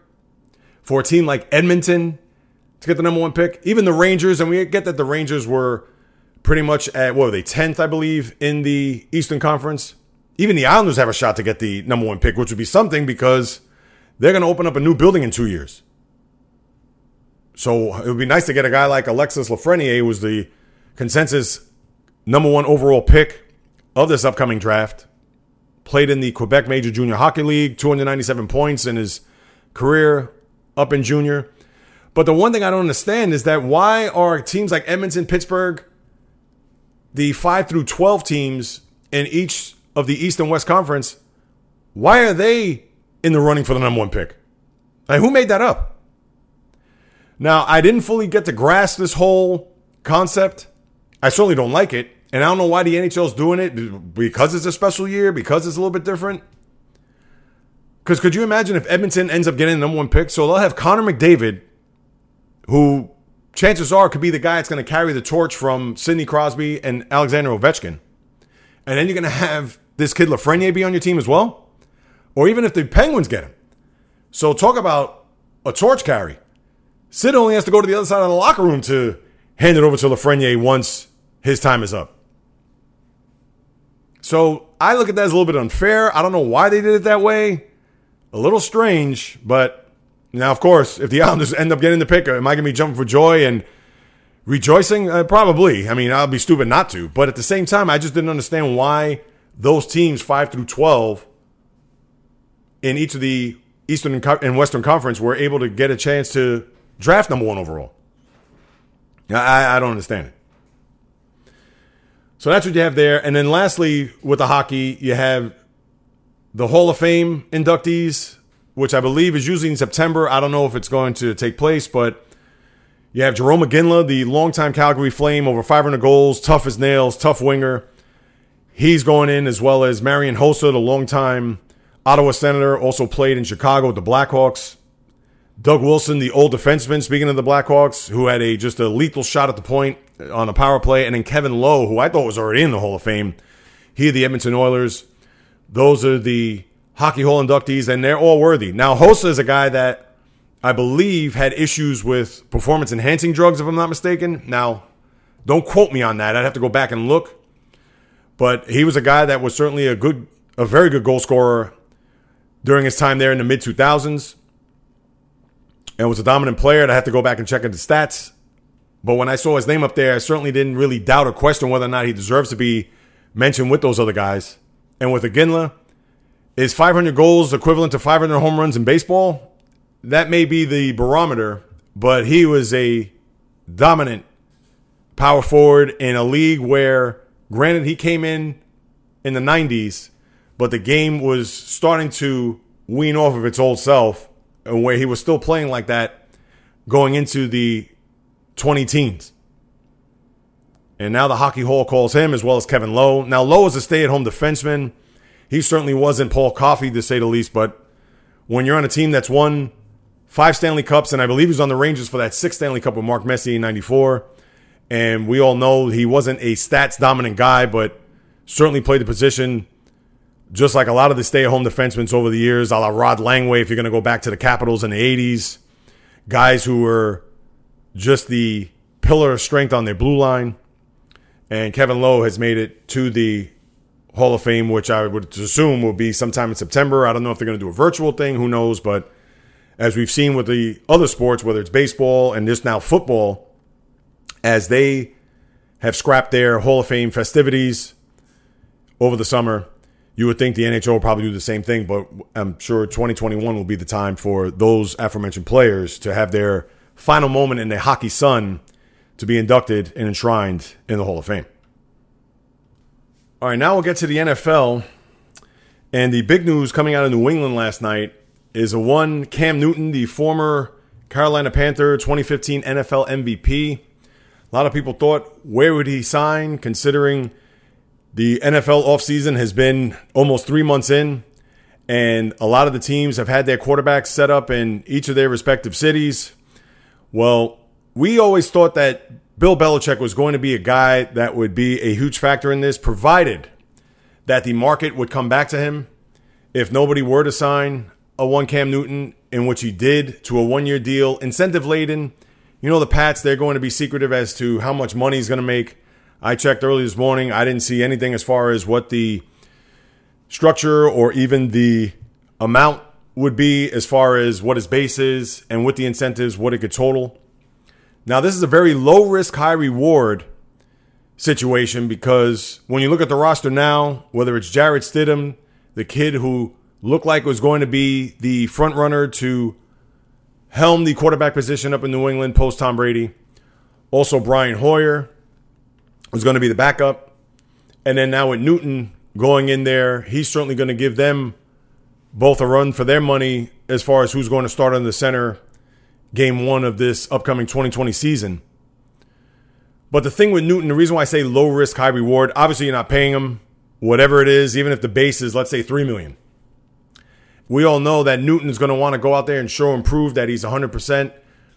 for a team like Edmonton, to get the number one pick. Even the Rangers, and we get that the Rangers were pretty much at what were they tenth, I believe, in the Eastern Conference. Even the Islanders have a shot to get the number one pick, which would be something because they're going to open up a new building in two years. So it would be nice to get a guy like Alexis Lafreniere, who was the consensus number one overall pick of this upcoming draft. Played in the Quebec Major Junior Hockey League, 297 points in his career up in junior. But the one thing I don't understand is that why are teams like Edmonton, Pittsburgh, the 5 through 12 teams in each of the East and West Conference, why are they in the running for the number one pick? Like, who made that up? Now, I didn't fully get to grasp this whole concept. I certainly don't like it. And I don't know why the NHL is doing it because it's a special year, because it's a little bit different. Because could you imagine if Edmonton ends up getting the number one pick? So they'll have Connor McDavid who chances are could be the guy that's going to carry the torch from Sidney Crosby and Alexander Ovechkin. And then you're going to have this kid Lafreniere be on your team as well. Or even if the Penguins get him. So talk about a torch carry. Sid only has to go to the other side of the locker room to hand it over to Lafreniere once his time is up. So I look at that as a little bit unfair. I don't know why they did it that way. A little strange, but now, of course, if the Islanders end up getting the pick, am I going to be jumping for joy and rejoicing? Uh, probably. I mean, I'll be stupid not to. But at the same time, I just didn't understand why those teams, 5 through 12, in each of the Eastern and Western Conference, were able to get a chance to draft number one overall. I, I don't understand it. So that's what you have there. And then lastly, with the hockey, you have the Hall of Fame inductees, which I believe is usually in September. I don't know if it's going to take place, but you have Jarome Iginla, the longtime Calgary Flame, over 500 goals, tough as nails, tough winger. He's going in, as well as Marian Hossa, the longtime Ottawa Senator, also played in Chicago with the Blackhawks. Doug Wilson, the old defenseman, speaking of the Blackhawks, who had a just a lethal shot at the point on a power play, and then Kevin Lowe, who I thought was already in the Hall of Fame. He the Edmonton Oilers. Those are the Hockey Hall inductees, and they're all worthy. Now, Hossa is a guy that I believe had issues with performance enhancing drugs, if I'm not mistaken. Now, don't quote me on that. I'd have to go back and look. But he was a guy that was certainly a good, a very good goal scorer during his time there in the mid 2000s and was a dominant player. I have to go back and check into stats. But when I saw his name up there, I certainly didn't really doubt or question whether or not he deserves to be mentioned with those other guys. And with Iginla, is 500 goals equivalent to 500 home runs in baseball? That may be the barometer, but he was a dominant power forward in a league where, granted, he came in in the 90s, but the game was starting to wean off of its old self, and where he was still playing like that going into the 20 teens. And now the Hockey Hall calls him as well as Kevin Lowe. Now, Lowe is a stay at home defenseman. He certainly wasn't Paul Coffey, to say the least, but when you're on a team that's won five Stanley Cups, and I believe he was on the Rangers for that sixth Stanley Cup with Mark Messier in 94, and we all know he wasn't a stats dominant guy, but certainly played the position just like a lot of the stay at home defensemen over the years, a la Rod Langway, if you're going to go back to the Capitals in the 80s, guys who were just the pillar of strength on their blue line. And Kevin Lowe has made it to the Hall of Fame, which I would assume will be sometime in September. I don't know if they're going to do a virtual thing, who knows? But as we've seen with the other sports, whether it's baseball and this now football, as they have scrapped their Hall of Fame festivities over the summer, you would think the NHL will probably do the same thing, but I'm sure 2021 will be the time for those aforementioned players to have their final moment in the hockey sun to be inducted and enshrined in the Hall of Fame. All right, now we'll get to the NFL. And the big news coming out of New England last night is a one Cam Newton, the former Carolina Panther 2015 NFL MVP. A lot of people thought, where would he sign, considering the NFL offseason has been almost three months in, and a lot of the teams have had their quarterbacks set up in each of their respective cities. Well, we always thought that Bill Belichick was going to be a guy that would be a huge factor in this, provided that the market would come back to him. If nobody were to sign a one Cam Newton, in which he did to a one year deal, incentive laden. You know, the Pats, they're going to be secretive as to how much money he's going to make. I checked early this morning. I didn't see anything as far as what the structure or even the amount would be as far as what his base is and with the incentives, what it could total. Now, this is a very low risk, high reward situation because when you look at the roster now, whether it's Jarrett Stidham, the kid who looked like was going to be the front runner to helm the quarterback position up in New England post Tom Brady, also Brian Hoyer was going to be the backup, and then now with Newton going in there, he's certainly going to give them both a run for their money as far as who's going to start on the center game one of this upcoming 2020 season. But the thing with Newton, the reason why I say low risk, high reward, obviously you're not paying him whatever it is, even if the base is, let's say, 3 million. We all know that Newton is going to want to go out there and show and prove that he's 100%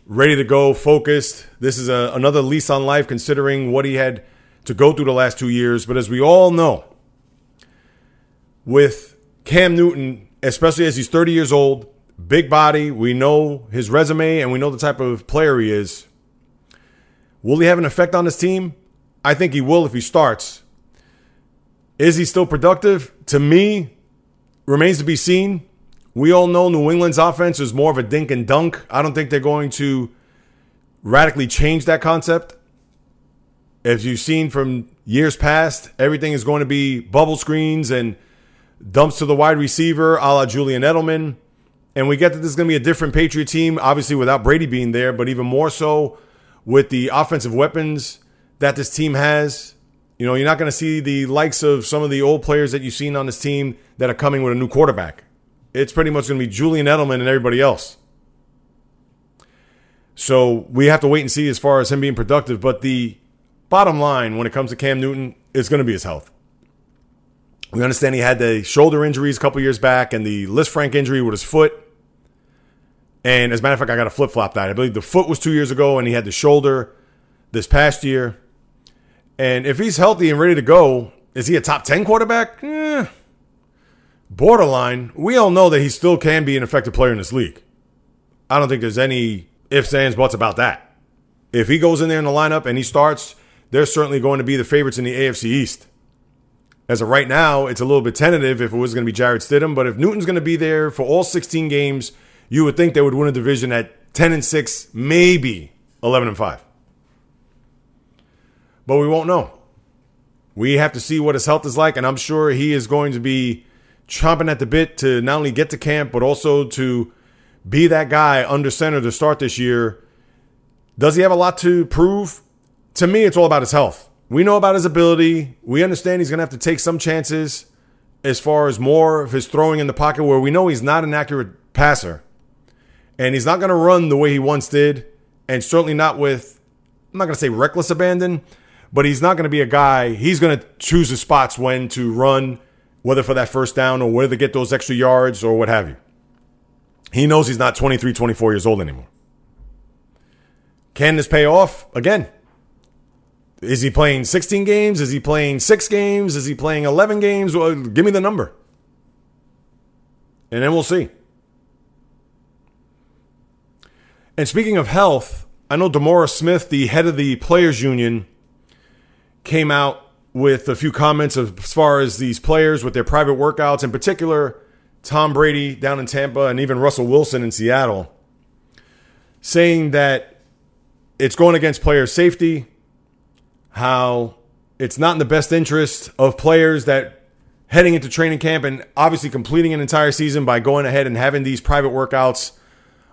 ready to go, focused. This is a, another lease on life considering what he had to go through the last two years. But as we all know, with Cam Newton, especially as he's 30 years old, big body. We know his resume and we know the type of player he is. Will he have an effect on his team? I think he will if he starts. Is he still productive? To me, remains to be seen. We all know New England's offense is more of a dink and dunk. I don't think they're going to radically change that concept. As you've seen from years past, everything is going to be bubble screens and dumps to the wide receiver a la Julian Edelman. And we get that this is going to be a different Patriot team, obviously without Brady being there, but even more so with the offensive weapons that this team has You know, you're not going to see the likes of some of the old players that you've seen on this team that are coming with a new quarterback. It's pretty much going to be Julian Edelman and everybody else. So we have to wait and see as far as him being productive. But the bottom line when it comes to Cam Newton is going to be his health. We understand he had the shoulder injuries a couple years back and the Lisfranc injury with his foot. And as a matter of fact, I got a flip flop that. I believe the foot was two years ago and he had the shoulder this past year. And if he's healthy and ready to go, is he a top 10 quarterback? Eh, borderline. We all know that he still can be an effective player in this league. I don't think there's any ifs, ands, buts about that. If he goes in there in the lineup and he starts, they're certainly going to be the favorites in the AFC East. As of right now, it's a little bit tentative if it was going to be Jarrett Stidham, but if Newton's going to be there for all 16 games, you would think they would win a division at 10 and 6, maybe 11 and 5. But we won't know. We have to see what his health is like, and I'm sure he is going to be chomping at the bit to not only get to camp, but also to be that guy under center to start this year. Does he have a lot to prove? To me, it's all about his health. We know about his ability. We understand he's going to have to take some chances as far as more of his throwing in the pocket, where we know he's not an accurate passer. And he's not going to run the way he once did, and certainly not with, I'm not going to say reckless abandon, but he's not going to be a guy, he's going to choose his spots when to run, whether for that first down or whether to get those extra yards or what have you. He knows he's not 23, 24 years old anymore. Can this pay off? Again, is he playing 16 games? Is he playing six games? Is he playing 11 games? Well, give me the number. And then we'll see. And speaking of health, I know DeMaurice Smith, the head of the Players Union, came out with a few comments as far as these players with their private workouts, in particular, Tom Brady down in Tampa and even Russell Wilson in Seattle, saying that it's going against player safety how it's not in the best interest of players that heading into training camp and obviously completing an entire season by going ahead and having these private workouts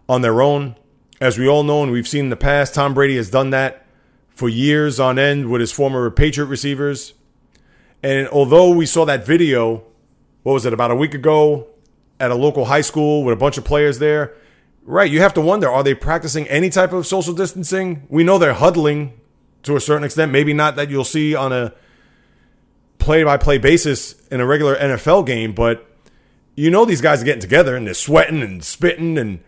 on their own. As we all know and we've seen in the past, Tom Brady has done that for years on end with his former Patriot receivers. And although we saw that video, what was it, about a week ago at a local high school with a bunch of players there, right, you have to wonder are they practicing any type of social distancing? We know they're huddling to a certain extent. Maybe not that you'll see on a play by play basis in a regular NFL game, but you know these guys are getting together and they're sweating and spitting. And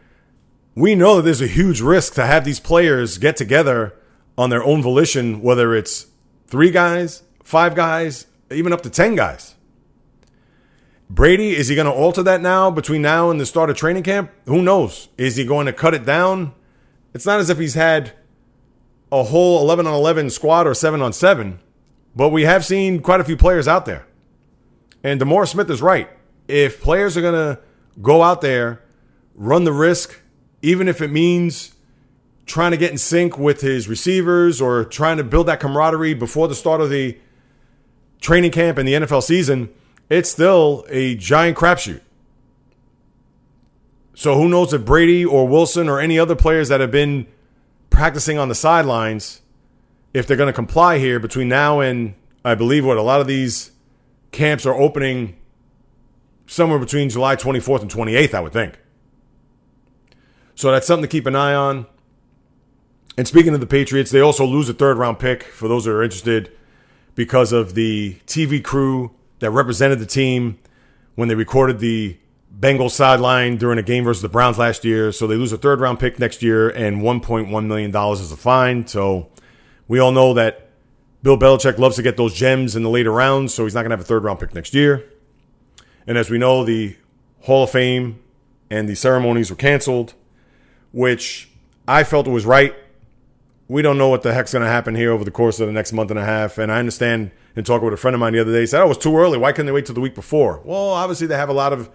we know that there's a huge risk to have these players get together on their own volition, whether it's three guys, five guys, even up to 10 guys. Brady, is he going to alter that now between now and the start of training camp? Who knows? Is he going to cut it down? It's not as if he's had a whole 11 on 11 squad or 7 on 7, but we have seen quite a few players out there. And DeMaurice Smith is right. If players are going to go out there, run the risk, even if it means trying to get in sync with his receivers or trying to build that camaraderie before the start of the training camp and the NFL season, it's still a giant crapshoot. So who knows if Brady or Wilson or any other players that have been practicing on the sidelines if they're going to comply here between now and I believe what a lot of these camps are opening somewhere between July 24th and 28th, I would think. So that's something to keep an eye on. And speaking of the Patriots, they also lose a third round pick for those that are interested because of the TV crew that represented the team when they recorded the Bengals sideline during a game versus the Browns last year. So they lose a third round pick next year and $1.1 million as a fine. So we all know that Bill Belichick loves to get those gems in the later rounds. So he's not going to have a third round pick next year. And as we know, the Hall of Fame and the ceremonies were canceled, which I felt was right. We don't know what the heck's going to happen here over the course of the next month and a half. And I understand and talking with a friend of mine the other day, he said, Oh, it was too early. Why couldn't they wait till the week before? Well, obviously, they have a lot of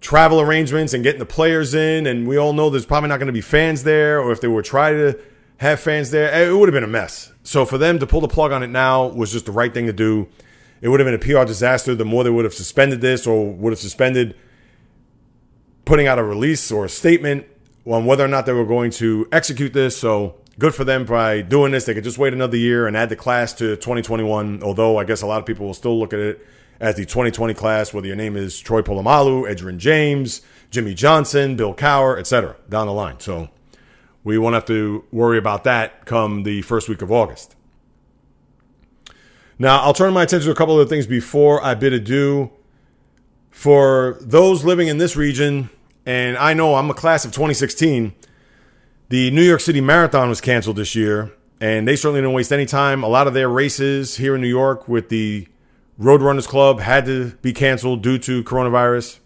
travel arrangements and getting the players in. And we all know there's probably not going to be fans there, or if they were trying to have fans there, eh, it would have been a mess. So for them to pull the plug on it now was just the right thing to do. It would have been a PR disaster. The more they would have suspended this or would have suspended putting out a release or a statement on whether or not they were going to execute this. So good for them by doing this. They could just wait another year and add the class to 2021. Although I guess a lot of people will still look at it as the 2020 class, whether your name is Troy Polamalu, Edgerrin James, Jimmy Johnson, Bill Cowher, etc. down the line. So we won't have to worry about that come the first week of August. Now, I'll turn my attention to a couple of things before I bid adieu. For those living in this region, and I know I'm a class of 2016, the New York City Marathon was canceled this year, and they certainly didn't waste any time. A lot of their races here in New York with the Roadrunners Club had to be canceled due to coronavirus.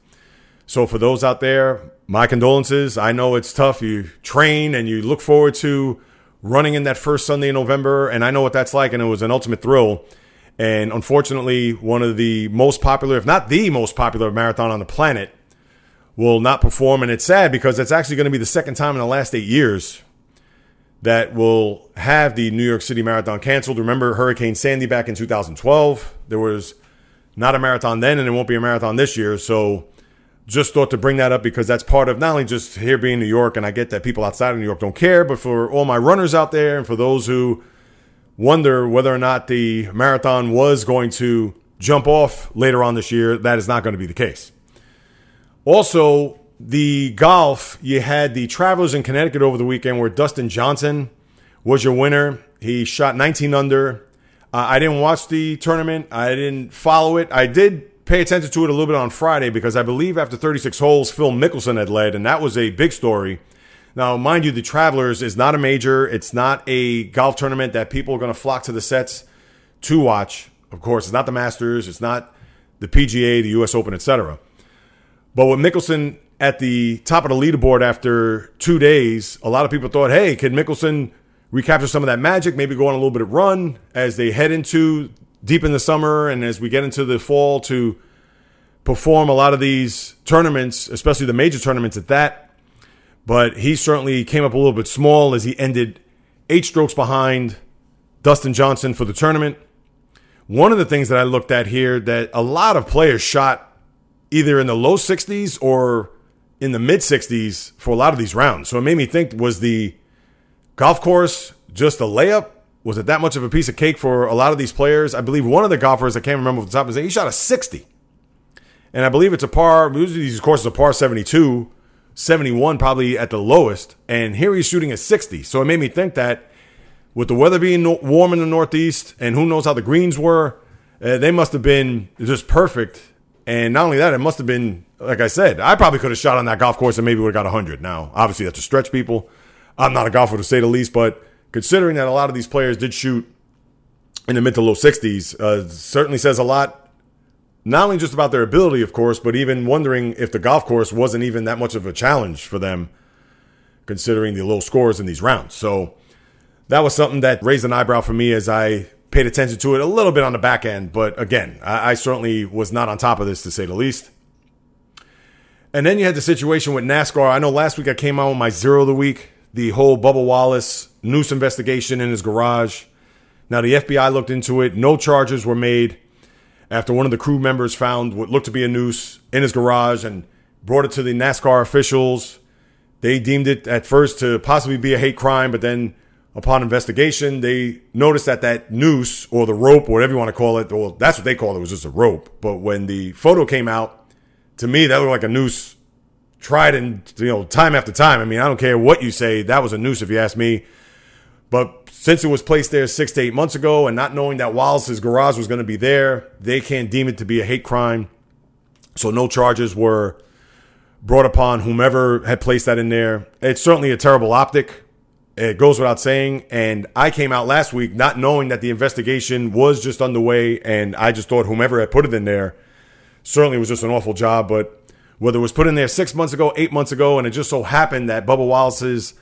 So, for those out there, my condolences. I know it's tough. You train and you look forward to running in that first Sunday in November, and I know what that's like, and it was an ultimate thrill. And unfortunately, one of the most popular, if not the most popular marathon on the planet, will not perform. And it's sad because it's actually going to be the second time in the last eight years that will have the New York City Marathon canceled. Remember Hurricane Sandy back in 2012? There was not a marathon then, and it won't be a marathon this year. So just thought to bring that up because that's part of not only just here being New York, and I get that people outside of New York don't care, but for all my runners out there and for those who wonder whether or not the marathon was going to jump off later on this year. That is not going to be the case. Also, the golf, you had the Travelers in Connecticut over the weekend where Dustin Johnson was your winner. He shot 19 under. Uh, I didn't watch the tournament. I didn't follow it. I did pay attention to it a little bit on Friday because I believe after 36 holes, Phil Mickelson had led, and that was a big story. Now, mind you, the Travelers is not a major. It's not a golf tournament that people are going to flock to the sets to watch. Of course, it's not the Masters. It's not the PGA, the U.S. Open, etc. But with Mickelson at the top of the leaderboard after two days, a lot of people thought, hey, can Mickelson recapture some of that magic, maybe go on a little bit of run as they head into deep in the summer and as we get into the fall to perform a lot of these tournaments, especially the major tournaments at that but he certainly came up a little bit small as he ended eight strokes behind Dustin Johnson for the tournament. One of the things that I looked at here that a lot of players shot either in the low 60s or in the mid 60s for a lot of these rounds. So it made me think was the golf course just a layup? Was it that much of a piece of cake for a lot of these players? I believe one of the golfers, I can't remember off the top of his head, he shot a 60. And I believe it's a par, usually these courses are par 72 71 probably at the lowest, and here he's shooting a 60. So it made me think that with the weather being warm in the Northeast, and who knows how the greens were, uh, they must have been just perfect. And not only that, it must have been, like I said, I probably could have shot on that golf course and maybe would have got 100. Now, obviously, that's a stretch, people. I'm not a golfer to say the least, but considering that a lot of these players did shoot in the mid to low 60s, uh, certainly says a lot not only just about their ability, of course, but even wondering if the golf course wasn't even that much of a challenge for them, considering the low scores in these rounds. So that was something that raised an eyebrow for me as I paid attention to it a little bit on the back end. But again, I, I certainly was not on top of this to say the least. And then you had the situation with NASCAR. I know last week I came out with my zero of the week, the whole Bubba Wallace noose investigation in his garage. Now, the FBI looked into it. No charges were made after one of the crew members found what looked to be a noose in his garage and brought it to the NASCAR officials. They deemed it at first to possibly be a hate crime, but then upon investigation, they noticed that that noose or the rope, or whatever you want to call it, well, that's what they called it, was just a rope. But when the photo came out, to me, that looked like a noose tried and, you know, time after time. I mean, I don't care what you say, that was a noose if you ask me. But since it was placed there six to eight months ago and not knowing that Wallace's garage was going to be there, they can't deem it to be a hate crime. So no charges were brought upon whomever had placed that in there. It's certainly a terrible optic. It goes without saying. And I came out last week not knowing that the investigation was just underway. And I just thought whomever had put it in there certainly was just an awful job. But whether it was put in there six months ago, eight months ago, and it just so happened that Bubba Wallace's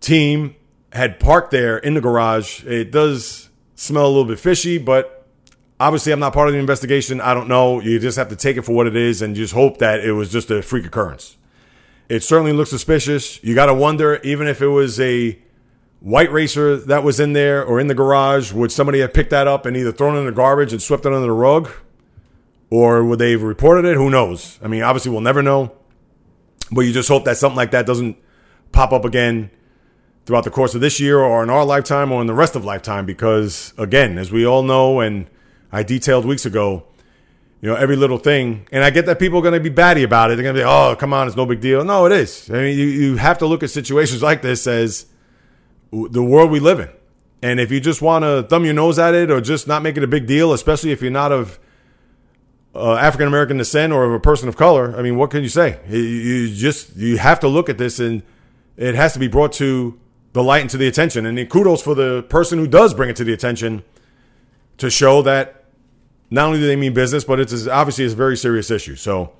team had parked there in the garage. It does smell a little bit fishy, but obviously I'm not part of the investigation. I don't know. You just have to take it for what it is and just hope that it was just a freak occurrence. It certainly looks suspicious. You got to wonder, even if it was a white racer that was in there or in the garage, would somebody have picked that up and either thrown it in the garbage and swept it under the rug? Or would they have reported it? Who knows? I mean, obviously, we'll never know. But you just hope that something like that doesn't pop up again throughout the course of this year or in our lifetime or in the rest of lifetime because again as we all know and i detailed weeks ago you know every little thing and i get that people are going to be batty about it they're going to be oh come on it's no big deal no it is i mean you, you have to look at situations like this as the world we live in and if you just want to thumb your nose at it or just not make it a big deal especially if you're not of uh, African American descent or of a person of color, I mean, what can you say? You, just you have to look at this, and it has to be brought to the light and to the attention. And kudos for the person who does bring it to the attention to show that not only do they mean business, but it's obviously a very serious issue. So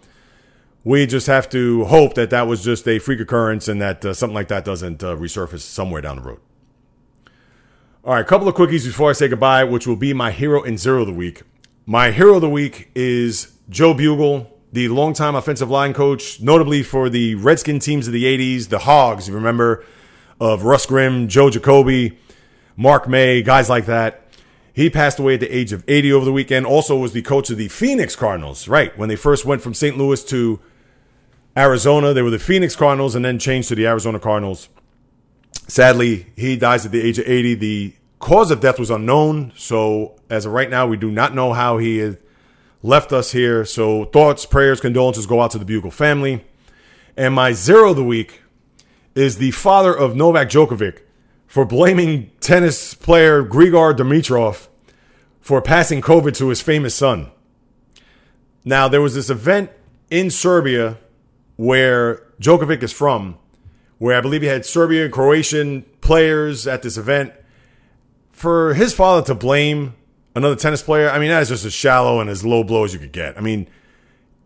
we just have to hope that that was just a freak occurrence and that uh, something like that doesn't uh, resurface somewhere down the road. All right, a couple of quickies before I say goodbye, which will be my hero and zero of the week. My hero of the week is Joe Bugel, the longtime offensive line coach, notably for the Redskin teams of the 80s, the Hogs, you remember, of Russ Grimm, Joe Jacoby, Mark May, guys like that. He passed away at the age of 80 over the weekend. Also was the coach of the Phoenix Cardinals, right? When they first went from St. Louis to Arizona, they were the Phoenix Cardinals and then changed to the Arizona Cardinals. Sadly, he dies at the age of 80. The cause of death was unknown. So, as of right now, we do not know how he left us here. So, thoughts, prayers, condolences go out to the Bugel family. And my zero of the week is the father of Novak Djokovic for blaming tennis player Grigor Dimitrov for passing COVID to his famous son. Now, there was this event in Serbia where Djokovic is from, where I believe he had Serbian Croatian players at this event. For his father to blame another tennis player, I mean, that is just as shallow and as low blow as you could get. I mean,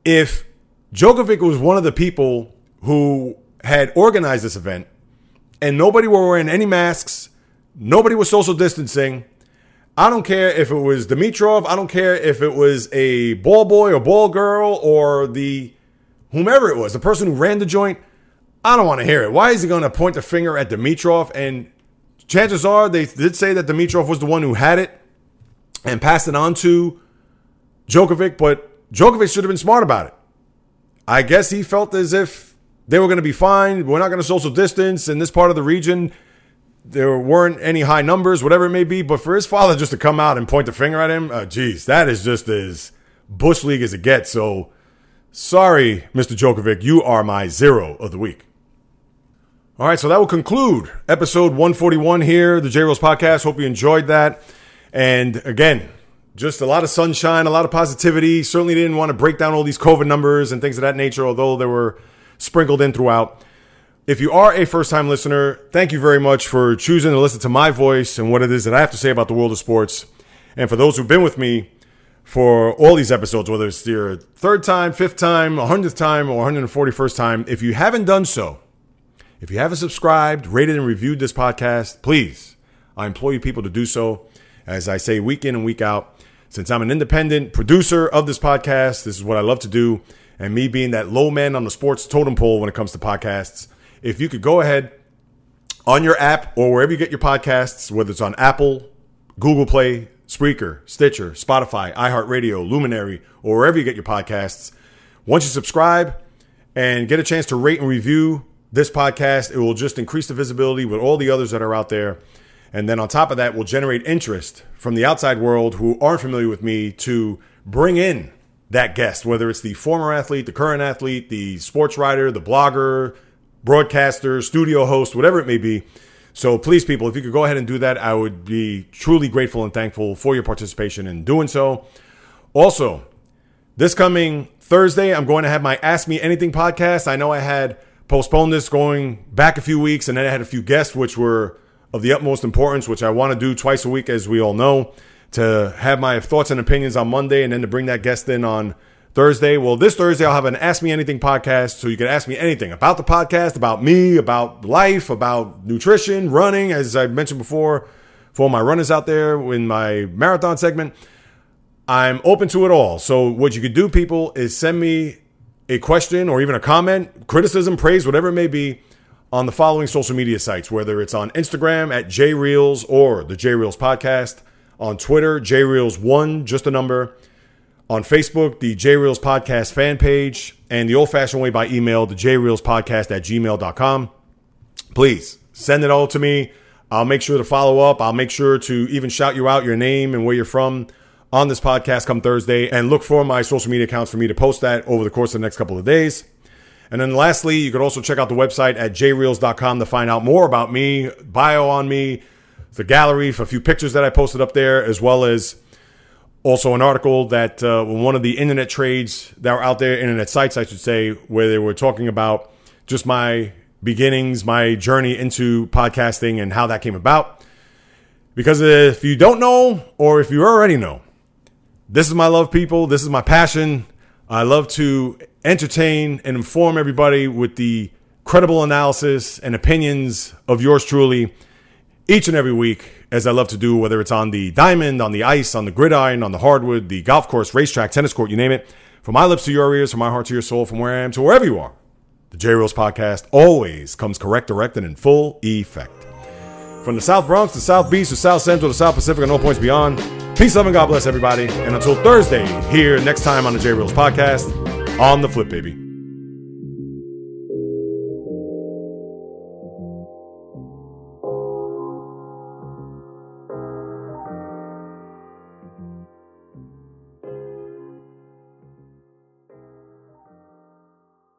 if Djokovic was one of the people who had organized this event and nobody were wearing any masks, nobody was social distancing. I don't care if it was Dimitrov, I don't care if it was a ball boy or ball girl or the whomever it was, the person who ran the joint. I don't want to hear it. Why is he going to point the finger at Dimitrov? And chances are they did say that Dimitrov was the one who had it and passed it on to Djokovic, but Djokovic should have been smart about it. I guess he felt as if they were going to be fine. We're not going to social distance in this part of the region. There weren't any high numbers, whatever it may be. But for his father just to come out and point the finger at him, uh, geez, that is just as bush league as it gets. So sorry, Mr. Djokovic, you are my zero of the week. All right, so that will conclude episode 141 here, the J Reels podcast. Hope you enjoyed that. And again, just a lot of sunshine, a lot of positivity. Certainly didn't want to break down all these COVID numbers and things of that nature, although they were sprinkled in throughout. If you are a first time listener, thank you very much for choosing to listen to my voice and what it is that I have to say about the world of sports. And for those who've been with me for all these episodes, whether it's your third time, fifth time, 100th time, or 141st time, if you haven't done so, if you haven't subscribed, rated, and reviewed this podcast, please, I implore you people to do so. As I say week in and week out, since I'm an independent producer of this podcast, this is what I love to do and me being that low man on the sports totem pole when it comes to podcasts, if you could go ahead on your app or wherever you get your podcasts, whether it's on Apple, Google Play, Spreaker, Stitcher, Spotify, iHeartRadio, Luminary, or wherever you get your podcasts, once you subscribe and get a chance to rate and review this podcast, it will just increase the visibility with all the others that are out there. And then on top of that, will generate interest from the outside world who aren't familiar with me to bring in that guest, whether it's the former athlete, the current athlete, the sports writer, the blogger, broadcaster, studio host, whatever it may be. So please, people, if you could go ahead and do that, I would be truly grateful and thankful for your participation in doing so. Also, this coming Thursday, I'm going to have my Ask Me Anything podcast. I know I had postponed this going back a few weeks, and then I had a few guests which were of the utmost importance, which I want to do twice a week, as we all know to have my thoughts and opinions on Monday and then to bring that guest in on Thursday. Well, this Thursday, I'll have an Ask Me Anything podcast. So you can ask me anything about the podcast, about me, about life, about nutrition, running, as I mentioned before, for my runners out there in my marathon segment. I'm open to it all. So what you could do, people, is send me a question or even a comment, criticism, praise, whatever it may be, on the following social media sites, whether it's on Instagram at JReels or the JReels podcast on Twitter, JReels1, just a number. On Facebook, the JReels Podcast fan page. And the old fashioned way by email, the JReels Podcast at gmail.com. Please send it all to me. I'll make sure to follow up. I'll make sure to even shout you out your name and where you're from on this podcast come Thursday. And look for my social media accounts for me to post that over the course of the next couple of days. And then lastly, you could also check out the website at jreels.com to find out more about me, bio on me, the gallery for a few pictures that I posted up there, as well as also an article that uh, one of the internet trades that were out there, internet sites, I should say, where they were talking about just my beginnings, my journey into podcasting and how that came about. Because if you don't know, or if you already know, this is my love, people. This is my passion. I love to entertain and inform everybody with the credible analysis and opinions of yours truly each and every week, as I love to do, whether it's on the diamond, on the ice, on the gridiron, on the hardwood, the golf course, racetrack, tennis court, you name it. From my lips to your ears, from my heart to your soul, from where I am to wherever you are. The J Reels podcast always comes correct, direct, and in full effect. From the South Bronx to South Beach to South Central to South Pacific and all points beyond, peace, love, and God bless everybody. And until Thursday, here next time on the J Reels podcast, on the flip, baby.